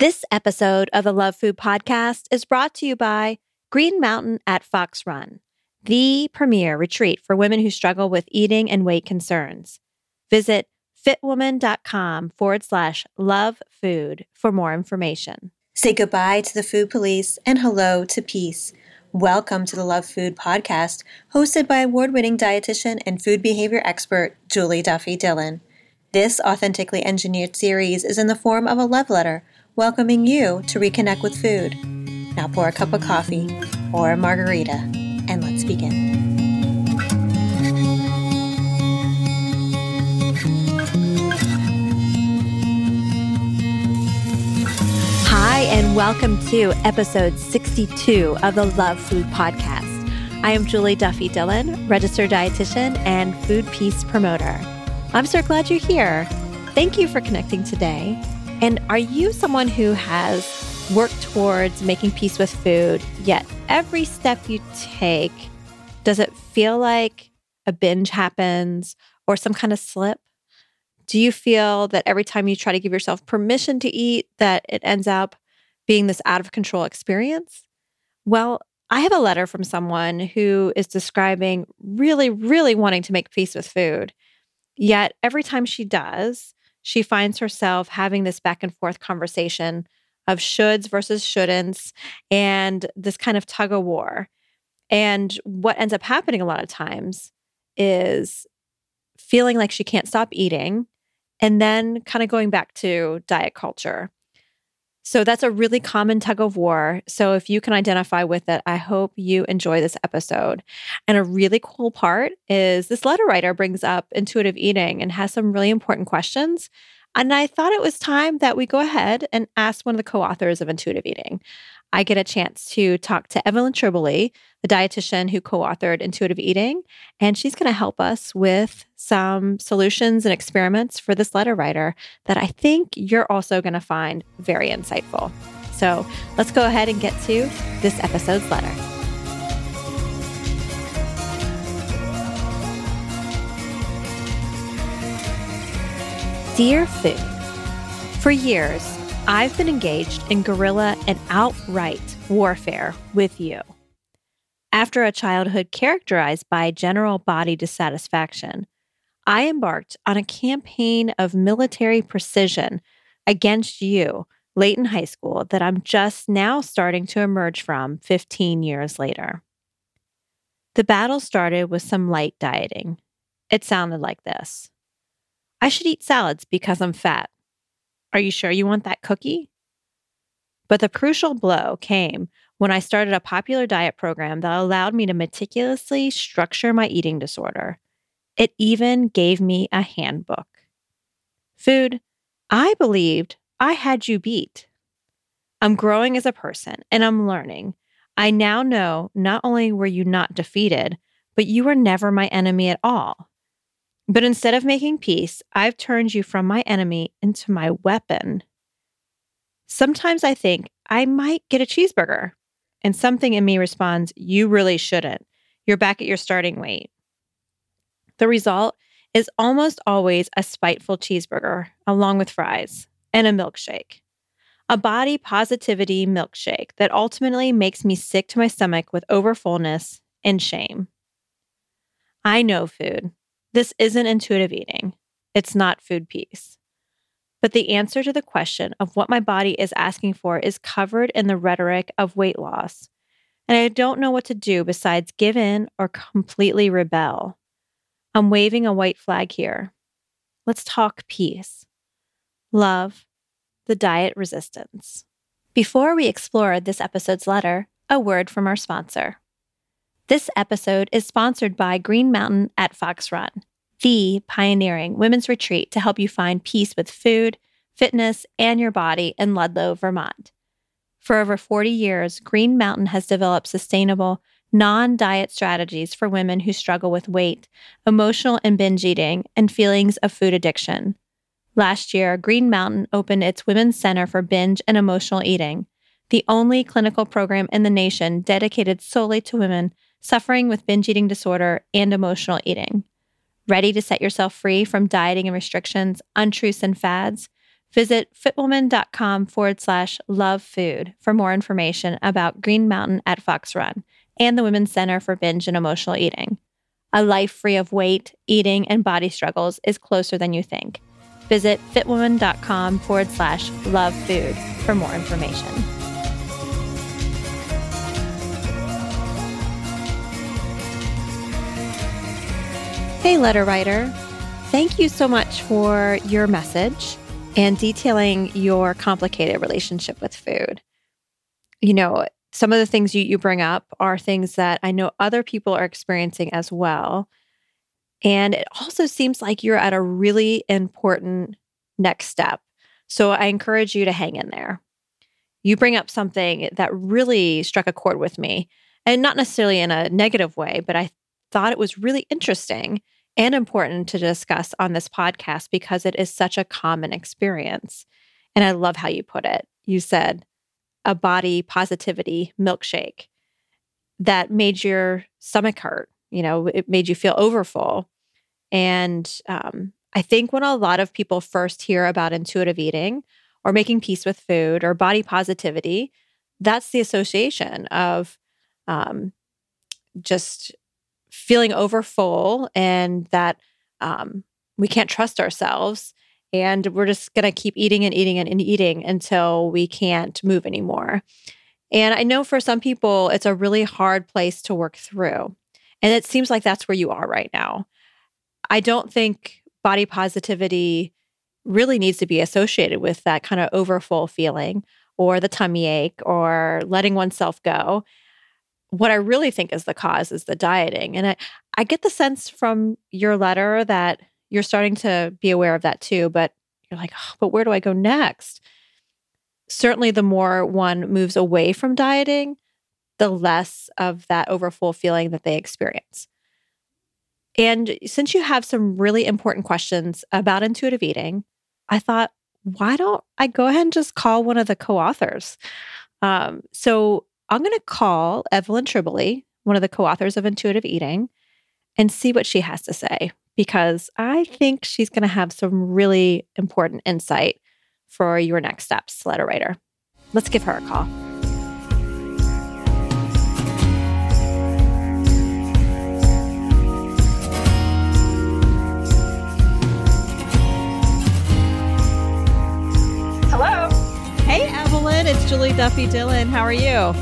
This episode of the Love Food Podcast is brought to you by Green Mountain at Fox Run, the premier retreat for women who struggle with eating and weight concerns. Visit fitwoman.com forward slash love food for more information. Say goodbye to the food police and hello to peace. Welcome to the Love Food Podcast, hosted by award winning dietitian and food behavior expert Julie Duffy Dillon. This authentically engineered series is in the form of a love letter welcoming you to reconnect with food. Now pour a cup of coffee or a margarita and let's begin. Hi, and welcome to episode 62 of the Love Food Podcast. I am Julie Duffy Dillon, registered dietitian and food peace promoter. I'm so glad you're here. Thank you for connecting today. And are you someone who has worked towards making peace with food, yet every step you take, does it feel like a binge happens or some kind of slip? Do you feel that every time you try to give yourself permission to eat, that it ends up being this out of control experience? Well, I have a letter from someone who is describing really, really wanting to make peace with food. Yet every time she does, she finds herself having this back and forth conversation of shoulds versus shouldn'ts and this kind of tug of war. And what ends up happening a lot of times is feeling like she can't stop eating and then kind of going back to diet culture. So that's a really common tug of war. So if you can identify with it, I hope you enjoy this episode. And a really cool part is this letter writer brings up intuitive eating and has some really important questions. And I thought it was time that we go ahead and ask one of the co authors of Intuitive Eating. I get a chance to talk to Evelyn Tribole, the dietitian who co authored Intuitive Eating, and she's going to help us with some solutions and experiments for this letter writer that I think you're also going to find very insightful. So let's go ahead and get to this episode's letter. Dear Food, for years, I've been engaged in guerrilla and outright warfare with you. After a childhood characterized by general body dissatisfaction, I embarked on a campaign of military precision against you late in high school that I'm just now starting to emerge from 15 years later. The battle started with some light dieting. It sounded like this I should eat salads because I'm fat. Are you sure you want that cookie? But the crucial blow came when I started a popular diet program that allowed me to meticulously structure my eating disorder. It even gave me a handbook. Food, I believed I had you beat. I'm growing as a person and I'm learning. I now know not only were you not defeated, but you were never my enemy at all. But instead of making peace, I've turned you from my enemy into my weapon. Sometimes I think I might get a cheeseburger, and something in me responds, You really shouldn't. You're back at your starting weight. The result is almost always a spiteful cheeseburger along with fries and a milkshake. A body positivity milkshake that ultimately makes me sick to my stomach with overfullness and shame. I know food. This isn't intuitive eating. It's not food peace. But the answer to the question of what my body is asking for is covered in the rhetoric of weight loss. And I don't know what to do besides give in or completely rebel. I'm waving a white flag here. Let's talk peace, love, the diet resistance. Before we explore this episode's letter, a word from our sponsor. This episode is sponsored by Green Mountain at Fox Run, the pioneering women's retreat to help you find peace with food, fitness, and your body in Ludlow, Vermont. For over 40 years, Green Mountain has developed sustainable, non diet strategies for women who struggle with weight, emotional and binge eating, and feelings of food addiction. Last year, Green Mountain opened its Women's Center for Binge and Emotional Eating, the only clinical program in the nation dedicated solely to women suffering with binge eating disorder, and emotional eating. Ready to set yourself free from dieting and restrictions, untruths, and fads? Visit fitwoman.com forward slash love food for more information about Green Mountain at Fox Run and the Women's Center for Binge and Emotional Eating. A life free of weight, eating, and body struggles is closer than you think. Visit fitwoman.com forward slash love food for more information. Hey, letter writer. Thank you so much for your message and detailing your complicated relationship with food. You know, some of the things you, you bring up are things that I know other people are experiencing as well. And it also seems like you're at a really important next step. So I encourage you to hang in there. You bring up something that really struck a chord with me, and not necessarily in a negative way, but I thought it was really interesting and important to discuss on this podcast because it is such a common experience. And I love how you put it. You said a body positivity milkshake that made your stomach hurt. You know, it made you feel overfull. And um, I think when a lot of people first hear about intuitive eating or making peace with food or body positivity, that's the association of um, just feeling overfull and that um, we can't trust ourselves and we're just going to keep eating and eating and eating until we can't move anymore. And I know for some people, it's a really hard place to work through. And it seems like that's where you are right now. I don't think body positivity really needs to be associated with that kind of overfull feeling or the tummy ache or letting oneself go what I really think is the cause is the dieting. And I, I get the sense from your letter that you're starting to be aware of that too, but you're like, oh, but where do I go next? Certainly, the more one moves away from dieting, the less of that overfull feeling that they experience. And since you have some really important questions about intuitive eating, I thought, why don't I go ahead and just call one of the co authors? Um, so I'm going to call Evelyn Tribole, one of the co authors of Intuitive Eating, and see what she has to say because I think she's going to have some really important insight for your next steps, letter writer. Let's give her a call. Hello. Hey, Evelyn. It's Julie Duffy Dillon. How are you?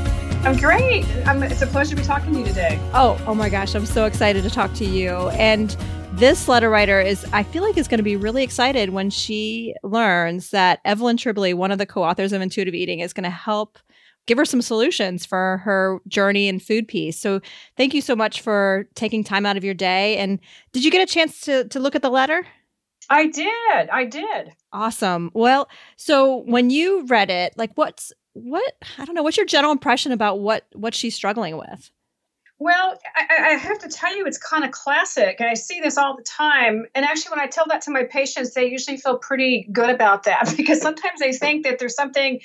I'm great. I'm, it's a pleasure to be talking to you today. Oh, oh my gosh, I'm so excited to talk to you. And this letter writer is, I feel like, is going to be really excited when she learns that Evelyn Tribole, one of the co-authors of Intuitive Eating, is going to help give her some solutions for her journey in food peace. So, thank you so much for taking time out of your day. And did you get a chance to to look at the letter? I did. I did. Awesome. Well, so when you read it, like what's what I don't know, what's your general impression about what what she's struggling with? Well, I, I, have to tell you, it's kind of classic. And I see this all the time. And actually, when I tell that to my patients, they usually feel pretty good about that because sometimes they think that there's something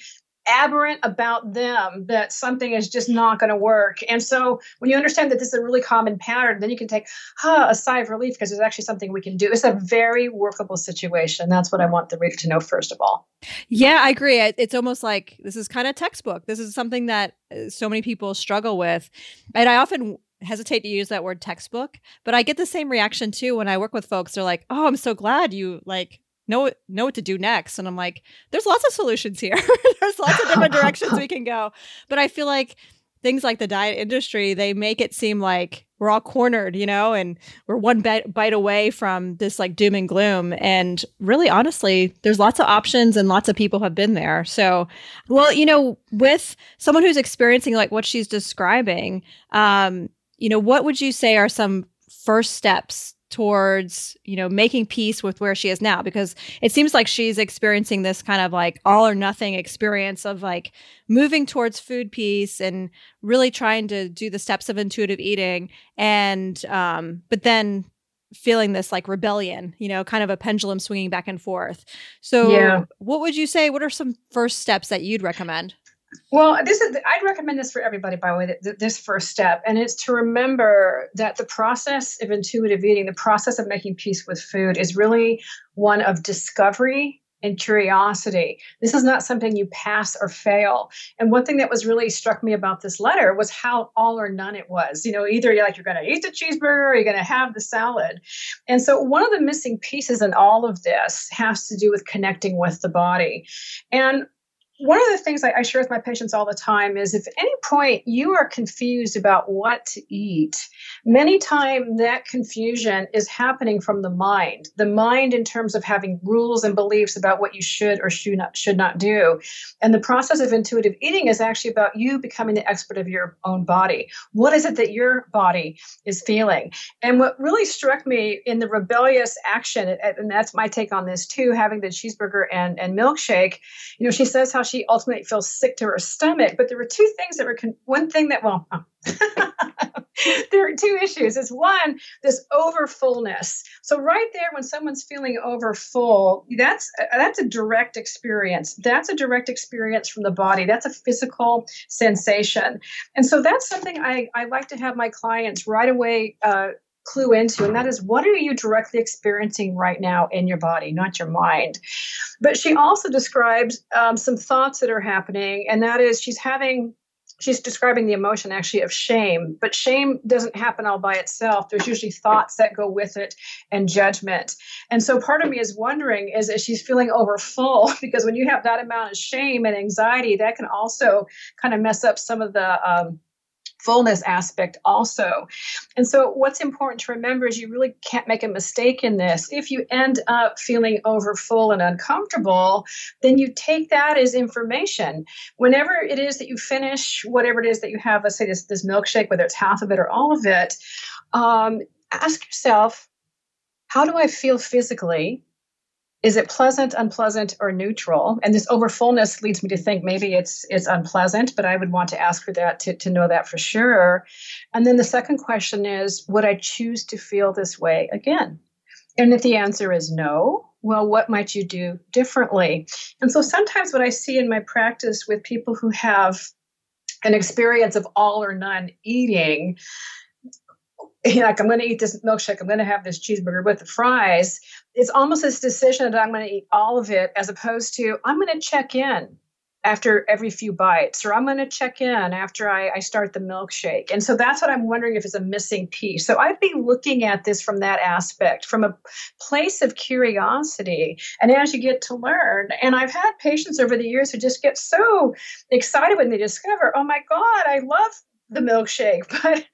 aberrant about them that something is just not going to work. And so when you understand that this is a really common pattern, then you can take huh, a sigh of relief because there's actually something we can do. It's a very workable situation. That's what I want the reader to know first of all. Yeah, I agree. It's almost like this is kind of textbook. This is something that uh, so many people struggle with. And I often hesitate to use that word textbook, but I get the same reaction too when I work with folks. They're like, "Oh, I'm so glad you like know know what to do next. And i'm like there's lots of solutions here. There's lots of different directions we can go. But i feel like things like the diet industry they make it seem like we're all cornered you know and we're one bite, bite away from this like doom and gloom. And really honestly there's lots of options and lots of people have been there. So well you know with someone who's experiencing like what she's describing um you know what would you say are some first steps towards you know making peace with where she is now because it seems like she's experiencing this kind of like all or nothing experience of like moving towards food peace and really trying to do the steps of intuitive eating and um but then feeling this like rebellion you know kind of a pendulum swinging back and forth. So yeah. what would you say? What are some first steps that you'd recommend well, this is I'd recommend this for everybody. By the way, this first step, and it's to remember that the process of intuitive eating, the process of making peace with food, is really one of discovery and curiosity. This is not something you pass or fail. And one thing that was really struck me about this letter was how all or none it was. You know, either you're like you're going to eat the cheeseburger or you're going to have the salad. And so one of the missing pieces in all of this has to do with connecting with the body. And one of the things I, I, share with my patients all the time is if at any point you are confused about what to eat, many times that confusion is happening from the mind. The mind in terms of having rules and beliefs about what you should or should not should not do. And the process of intuitive eating is actually about you becoming the expert of your own body. What is it that your body is feeling? And what really struck me in the rebellious action, and that's my take on this too, having the cheeseburger and, and milkshake, you know, she says how she ultimately feels sick to her stomach. But there were two things that were con- one thing that well. Oh. there are two issues. Is one this overfullness. So right there, when someone's feeling overfull, that's that's a direct experience. That's a direct experience from the body. That's a physical sensation, and so that's something I I like to have my clients right away uh, clue into, and that is what are you directly experiencing right now in your body, not your mind. But she also describes um, some thoughts that are happening, and that is she's having she's describing the emotion actually of shame. But shame doesn't happen all by itself. There's usually thoughts that go with it and judgment. And so part of me is wondering is if she's feeling over full? Because when you have that amount of shame and anxiety that can also kind of mess up some of the um, fullness aspect also. And so, what's important to remember is you really can't make a mistake in this. If you end up feeling overfull and uncomfortable, then you take that as information. Whenever it is that you finish whatever it is that you have, let's say this, this milkshake, whether it's half of it or all of it, um, ask yourself, how do I feel physically? Is it pleasant unpleasant or neutral? And this overfullness leads me to think maybe it's it's unpleasant but i would want to ask for that to, to know that for sure. And then the second question is would i choose to feel this way again? And if the answer is no well what might you do differently? And so sometimes what i see in my practice with people who have an experience of all or none eating like I'm going to eat this milkshake, I'm going to have this cheeseburger with the fries. It's almost this decision that I'm going to eat all of it, as opposed to I'm going to check in. after every few bites, or I'm going to check in after I, I, start the milkshake. And so that's what I'm wondering if it's a missing piece. So I'd be looking at this from that aspect, from a place of curiosity. And as you get to learn, and I've had patients over the years who just get so excited when they discover, oh my God, I love the milkshake, but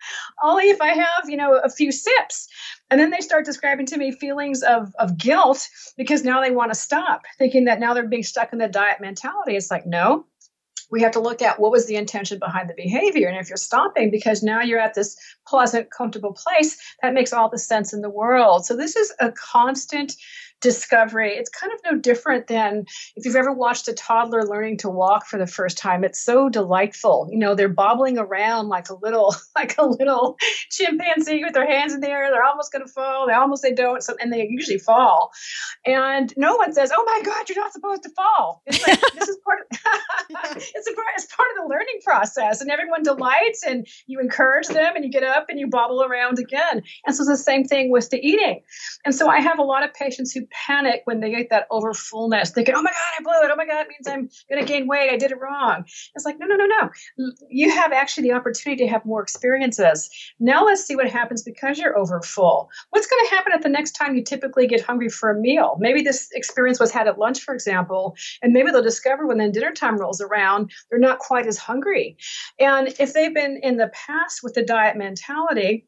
only if I have, you know, a few sips. And then they start describing to me feelings of, of guilt because now they want to stop, thinking that now they're being stuck in the diet mentality. It's like, no, we have to look at what was the intention behind the behavior. And if you're stopping because now you're at this pleasant, comfortable place, that makes all the sense in the world. So this is a constant discovery. It's kind of no different than if you've ever watched a toddler learning to walk for the first time. It's so delightful. You know, they're bobbling around like a little, like a little chimpanzee with their hands in the air. They're almost going to fall. They almost they don't, so, and they usually fall. And no one says, "Oh my God, you're not supposed to fall." It's like this is part of it's a it's part of the learning process, and everyone delights, and you encourage them, and you get up and you bobble around again. And so it's the same thing with the eating. And so I have a lot of patients who panic when they get that over fullness, thinking, oh my God, I blew it. Oh my God, it means I'm going to gain weight. I did it wrong. It's like, no, no, no, no. You have actually the opportunity to have more experiences. Now let's see what happens because you're over full. What's going to happen at the next time you typically get hungry for a meal? Maybe this experience was had at lunch, for example, and maybe they'll discover when then dinner time rolls around, they're not quite as hungry. And if they've been in the past with the diet mentality,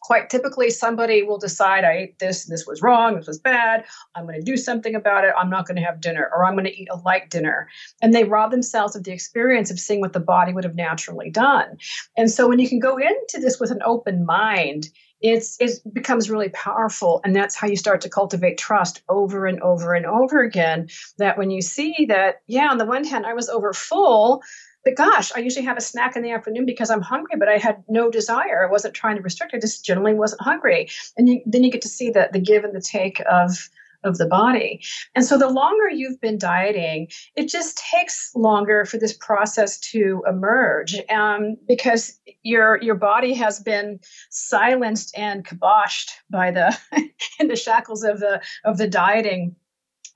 quite typically somebody will decide i ate this this was wrong this was bad. I'm going to do something about it. I'm not going to have dinner or i'm going to eat a light dinner. And they rob themselves of the experience of seeing what the body would have naturally done. And so when you can go into this with an open mind it's it becomes really powerful and that's how you start to cultivate trust over and over and over again that when you see that yeah on the one hand i was over full but gosh, I usually have a snack in the afternoon because I'm hungry, but I had no desire. I wasn't trying to restrict. I just generally wasn't hungry. And you, then you get to see the, the give and the take of of the body. And so the longer you've been dieting, it just takes longer for this process to emerge um, because your your body has been silenced and kiboshed by the in the shackles of the of the dieting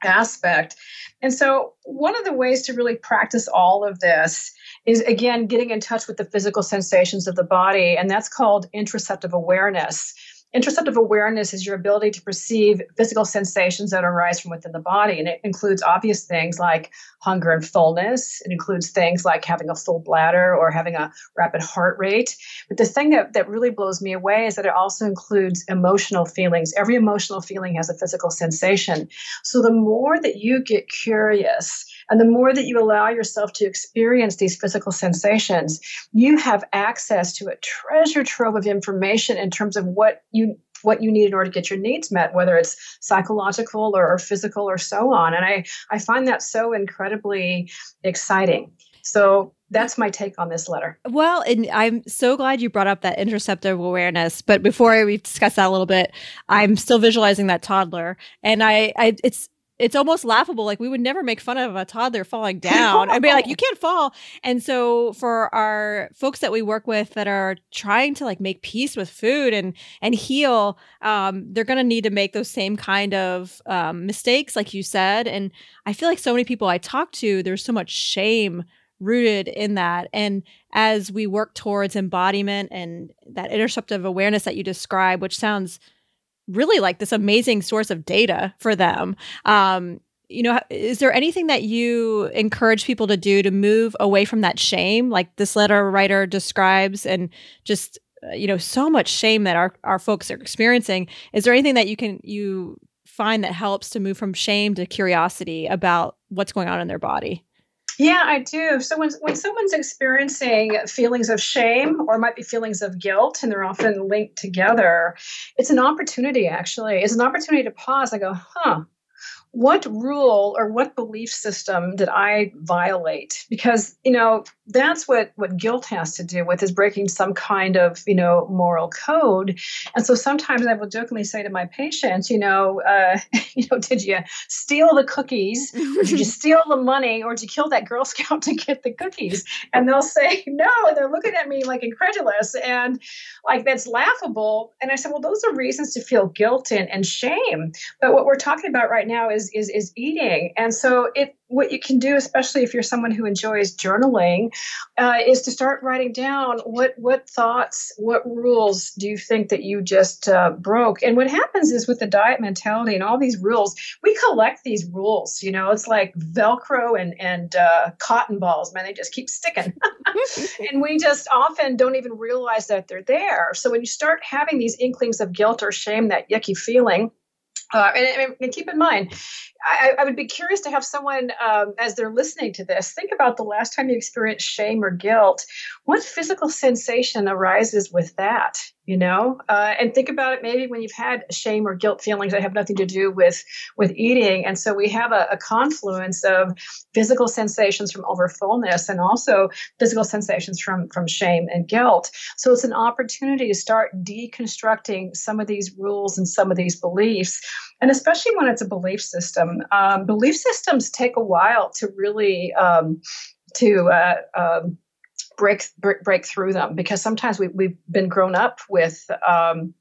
aspect. And so one of the ways to really practice all of this is again getting in touch with the physical sensations of the body, and that's called interoceptive awareness. Interoceptive awareness is your ability to perceive physical sensations that arise from within the body. And it includes obvious things like hunger and fullness. It includes things like having a full bladder or having a rapid heart rate. But the thing that, that really blows me away is that it also includes emotional feelings. Every emotional feeling has a physical sensation. So the more that you get curious, and the more that you allow yourself to experience these physical sensations, you have access to a treasure trove of information in terms of what you what you need in order to get your needs met, whether it's psychological or, or physical or so on. And I, I find that so incredibly exciting. So that's my take on this letter. Well, and I'm so glad you brought up that interoceptive awareness. But before we discuss that a little bit, I'm still visualizing that toddler, and I, I it's it's almost laughable. Like we would never make fun of a toddler falling down. I'd be like, you can't fall. And so for our folks that we work with that are trying to like make peace with food and and heal, um, they're gonna need to make those same kind of um, mistakes, like you said. And I feel like so many people I talk to, there's so much shame rooted in that. And as we work towards embodiment and that interoceptive awareness that you describe, which sounds really like this amazing source of data for them. Um, you know, is there anything that you encourage people to do to move away from that shame, like this letter writer describes, and just uh, you know, so much shame that our our folks are experiencing? Is there anything that you can you find that helps to move from shame to curiosity about what's going on in their body? Yeah, I do. So when when someone's experiencing feelings of shame or might be feelings of guilt, and they're often linked together, it's an opportunity. Actually, it's an opportunity to pause. I go, huh what rule or what belief system did I violate? Because, you know, that's what, what guilt has to do with is breaking some kind of, you know, moral code. And so sometimes I will jokingly say to my patients, you know, uh, you know, did you steal the cookies or did you steal the money or did you kill that Girl Scout to get the cookies? And they'll say no. And they're looking at me like incredulous and like that's laughable. And I said, well, those are reasons to feel guilt and, and shame. But what we're talking about right now is is is is eating. And so it what you can do, especially if you're someone who enjoys journaling, uh, is to start writing down what what thoughts, what rules do you think that you just uh, broke. And what happens is with the diet mentality and all these rules, we collect these rules. You know, it's like Velcro and and uh, cotton balls. Man, they just keep sticking, and we just often don't even realize that they're there. So when you start having these inklings of guilt or shame, that yucky feeling uh, and, and, keep in mind, I, I, would be curious to have someone, um, as they're listening to this, think about the last time you experienced shame or guilt. What physical sensation arises with that? You know, uh, and think about it maybe when you've had shame or guilt feelings that have nothing to do with with eating, and so we have a, a confluence of physical sensations from overfullness and also physical sensations from from shame and guilt. So it's an opportunity to start deconstructing some of these rules and some of these beliefs and especially when it's a belief system. Um, belief systems take a while to really um, to uh, um, break, break, break through them because sometimes we, we've been grown up with um,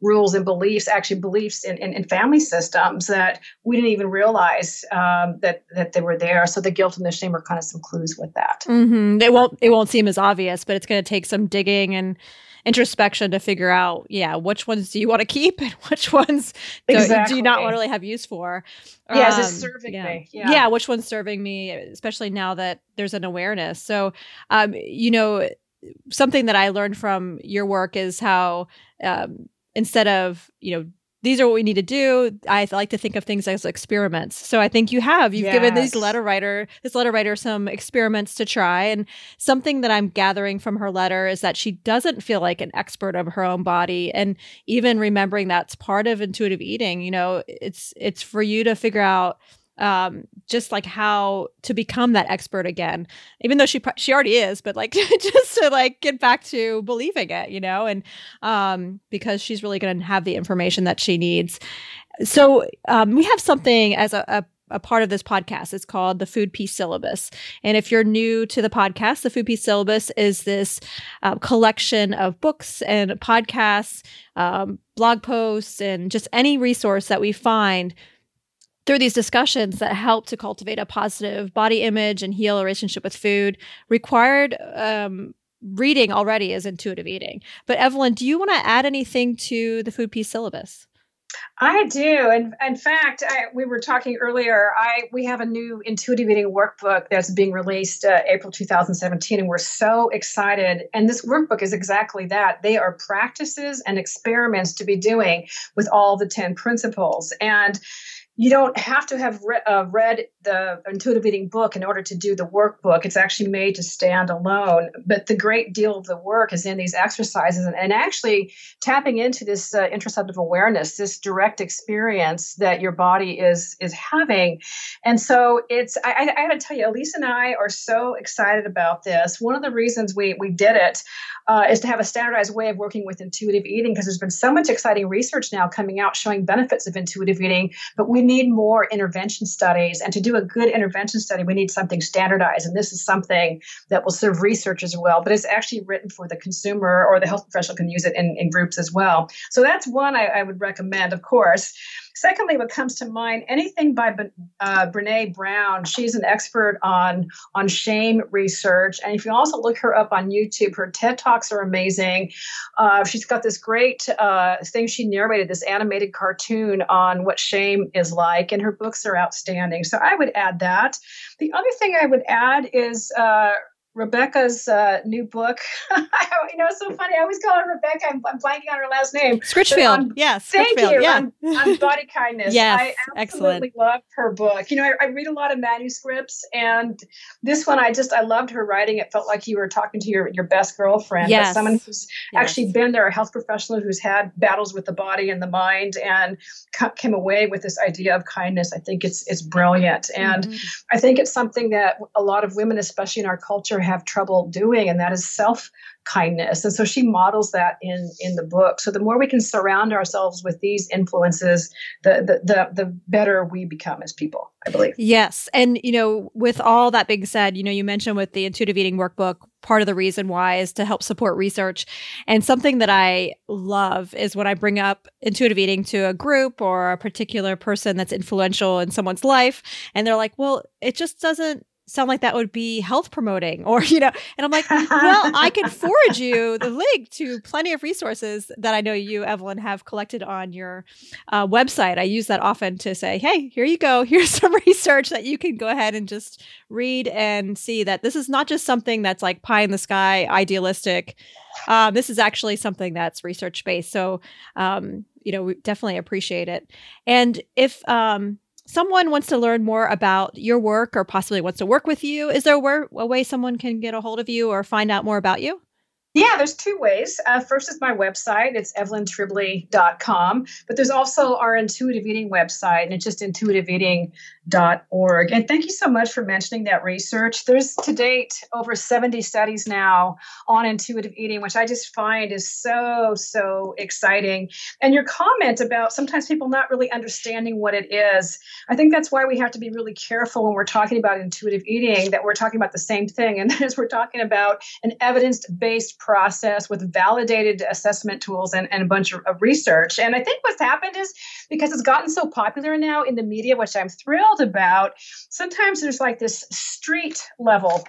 rules and beliefs, actually beliefs in, in, in, family systems that we didn't even realize um, that that they were there. So the guilt and the shame are kind of some clues with that. Mm-hmm. Won't it won't seem as obvious, but it's going to take some digging and introspection to figure out, yeah, which ones do you want to keep and which ones exactly. do, you not really have use for? Yes, um, it's serving yeah. me. Yeah. yeah, which one's serving me, especially now that there's an awareness. So, um, you know, something that I learned from your work is how um, instead of you know these are what we need to do. I like to think of things as experiments. So I think you have. You've yes. given these letter writer, this letter writer, some experiments to try. And something that I'm gathering from her letter is that she doesn't feel like an expert of her own body. And even remembering that's part of intuitive eating, you know, it's it's for you to figure out um, just like how to become that expert again, even though she she already is, but like just to like get back to believing it, you know, and um, because she's really going to have the information that she needs. So um, we have something as a, a a part of this podcast. It's called the Food Peace Syllabus. And if you're new to the podcast, the Food Peace Syllabus is this uh, collection of books and podcasts, um, blog posts, and just any resource that we find through these discussions that help to cultivate a positive body image and heal a relationship with food required um, reading already is intuitive eating. But Evelyn, do you want to add anything to the food peace syllabus? I do, and in fact, I, we were talking earlier. I we have a new intuitive eating workbook that's being released uh, April 2017, and we're so excited. And this workbook is exactly that. They are practices and experiments to be doing with all the ten principles. And you don't have to have re- uh, read the intuitive eating book in order to do the workbook. It's actually made to stand alone. But the great deal of the work is in these exercises and, and actually tapping into this uh, awareness, this direct experience that your body is is having. And so it's I, I, I got to tell you, Elyse and I are so excited about this. One of the reasons we we did it uh, is to have a standardized way of working with intuitive eating because there's been so much exciting research now coming out showing benefits of intuitive eating, but we need more intervention studies. And to do a good intervention study, we need something standardized. And this is something that will serve research as well, but it's actually written for the consumer or the health professional can use it in, in groups as well. So that's one I, I would recommend, of course. Secondly, what comes to mind, anything by uh, Brene Brown. She's an expert on, on shame research. And if you also look her up on YouTube, her TED Talks are amazing. Uh, she's got this great uh, thing she narrated, this animated cartoon on what shame is like, and her books are outstanding. So I would add that. The other thing I would add is uh, Rebecca's uh, new book. you know, it's so funny. I always call her Rebecca. I'm, I'm blanking on her last name. Scritchfield. Yes. Thank you. Yeah. On, on body kindness. yes. I absolutely excellent. love her book. You know, I, I, read a lot of manuscripts, and this one, I just I loved her writing. It felt like you were talking to your your best girlfriend, yes. someone who's yes. actually been there, a health professional who's had battles with the body and the mind, and came away with this idea of kindness. I think it's it's brilliant, and mm-hmm. I think it's something that a lot of women, especially in our culture, or have trouble doing, and that is self kindness. And so she models that in in the book. So the more we can surround ourselves with these influences, the the the, the better we become as people, I believe. Yes. And you know, with all that being said, you know, you mentioned with the intuitive eating workbook, part of the reason why is to help support research. And something that I love is when I bring up intuitive eating to a group or a particular person that's influential in someone's life and they're like, "Well, it just doesn't sound like that would be health promoting or you know and i'm like well i can forward you the link to plenty of resources that i know you evelyn have collected on your uh, website. I use that often to say hey here you go. Here's some research that you can go ahead and just read and see that this is not just something that's like pie in the sky idealistic. Um, this is actually something that's research based so um, you know we definitely appreciate it. And if um, someone wants to learn more about your work or possibly wants to work with you, is there a, way someone can get a hold of you or find out more about you? Yeah, there's two ways. Uh, first is my website. It's evelyntribole.com. But there's also our intuitive eating website, and it's just intuitiveeating.org. And thank you so much for mentioning that research. There's to date over 70 studies now on intuitive eating, which I just find is so, so exciting. And your comment about sometimes people not really understanding what it is, I think that's why we have to be really careful when we're talking about intuitive eating, that we're talking about the same thing. And that is we're talking about an evidence based process with validated assessment tools and, and a bunch of, of, research. And I think what's happened is because it's gotten so popular now in the media, which I'm thrilled about, sometimes there's like this street level.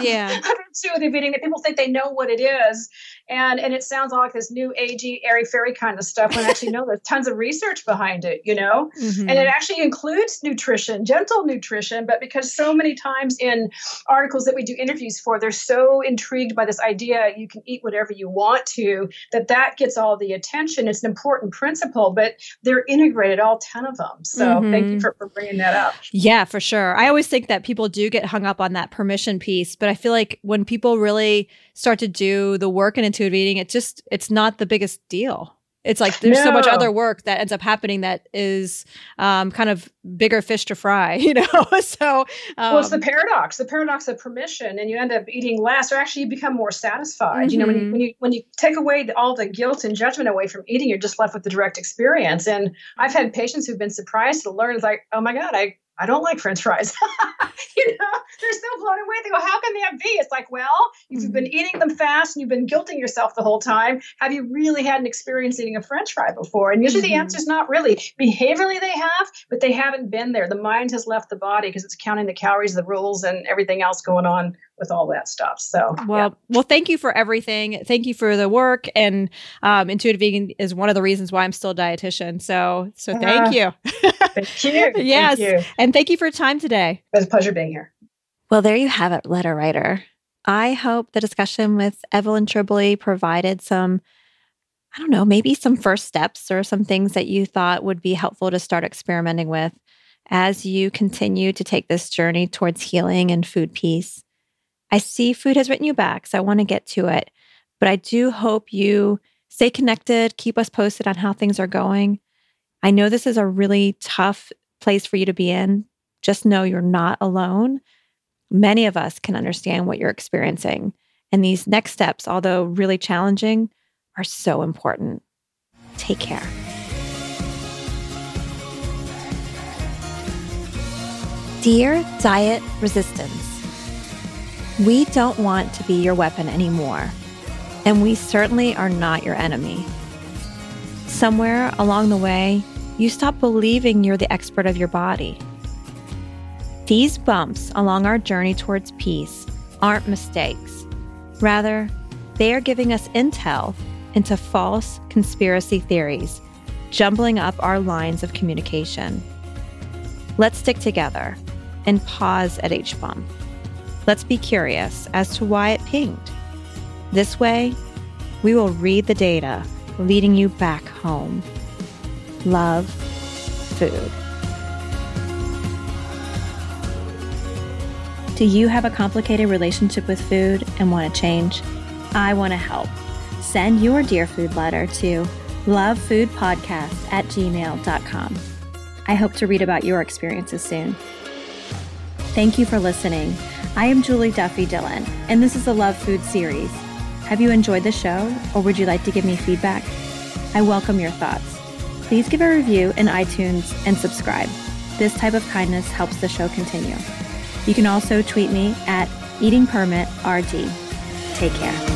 Yeah. of intuitive eating that people think they know what it is. And and it sounds like this new agey airy fairy kind of stuff when actually no there's tons of research behind it you know? Mm-hmm. and it actually includes nutrition gentle nutrition but because so many times in articles that we do interviews for they're so intrigued by this idea you can eat whatever you want to that that gets all the attention. It's an important principle but they're integrated all 10 of them. So mm-hmm. thank you for, for bringing that up yeah for sure i always think that people do get hung up on that permission piece but i feel like when people really start to do the work in intuitive eating, it just it's not the biggest deal. It's like there's no. so much other work that ends up happening that is um, kind of bigger fish to fry, you know. so um, well, it's the um, paradox, the paradox of permission, and you end up eating less, or actually you become more satisfied. Mm-hmm. You know, when you mm-hmm. when you when you take away the, all the guilt and judgment away from eating, you're just left with the direct experience. And I've had patients who've been surprised to learn, it's like, oh my god, I I don't like French fries. you know, they're so blown away. They go, how can that be? It's like, well, if you've been mm-hmm. eating them fast and you've been guilting yourself the whole time, have you really had an experience eating a French fry before? And usually mm-hmm. the answer is not really. Behaviorally, they have, but they haven't been there. The mind has left the body because it's counting the calories, the rules, and everything else going on with all that stuff. So, well, yeah. well, thank you for everything. Thank you for the work. And um, intuitive eating is one of the reasons why I'm still a dietitian. So, so thank uh, you. thank you. yes, thank you. And thank you for your time today. It was a pleasure being here. Well, there you have it, letter writer. I hope the discussion with Evelyn Tribole provided some, I don't know, maybe some first steps or some things that you thought would be helpful to start experimenting with as you continue to take this journey towards healing and food peace. I see food has written you back, so I want to get to it. But I do hope you stay connected, keep us posted on how things are going. I know this is a really tough place for you to be in. Just know you're not alone. Many of us can understand what you're experiencing. And these next steps, although really challenging, are so important. Take care. Dear Diet Resistance, we don't want to be your weapon anymore, and we certainly are not your enemy. Somewhere along the way, you stop believing you're the expert of your body. These bumps along our journey towards peace aren't mistakes. Rather, they are giving us intel into false conspiracy theories, jumbling up our lines of communication. Let's stick together and pause at each bump. Let's be curious as to why it pinged. This way, we will read the data, leading you back home. Love food. Do you have a complicated relationship with food and want to change? I want to help. Send your Dear Food letter to lovefoodpodcast at gmail.com. I hope to read about your experiences soon. Thank you for listening. I am Julie Duffy Dillon, and this is the Love Food series. Have you enjoyed the show, or would you like to give me feedback? I welcome your thoughts. Please give a review in iTunes and subscribe. This type of kindness helps the show continue. You can also tweet me at eatingpermitrg. Take care.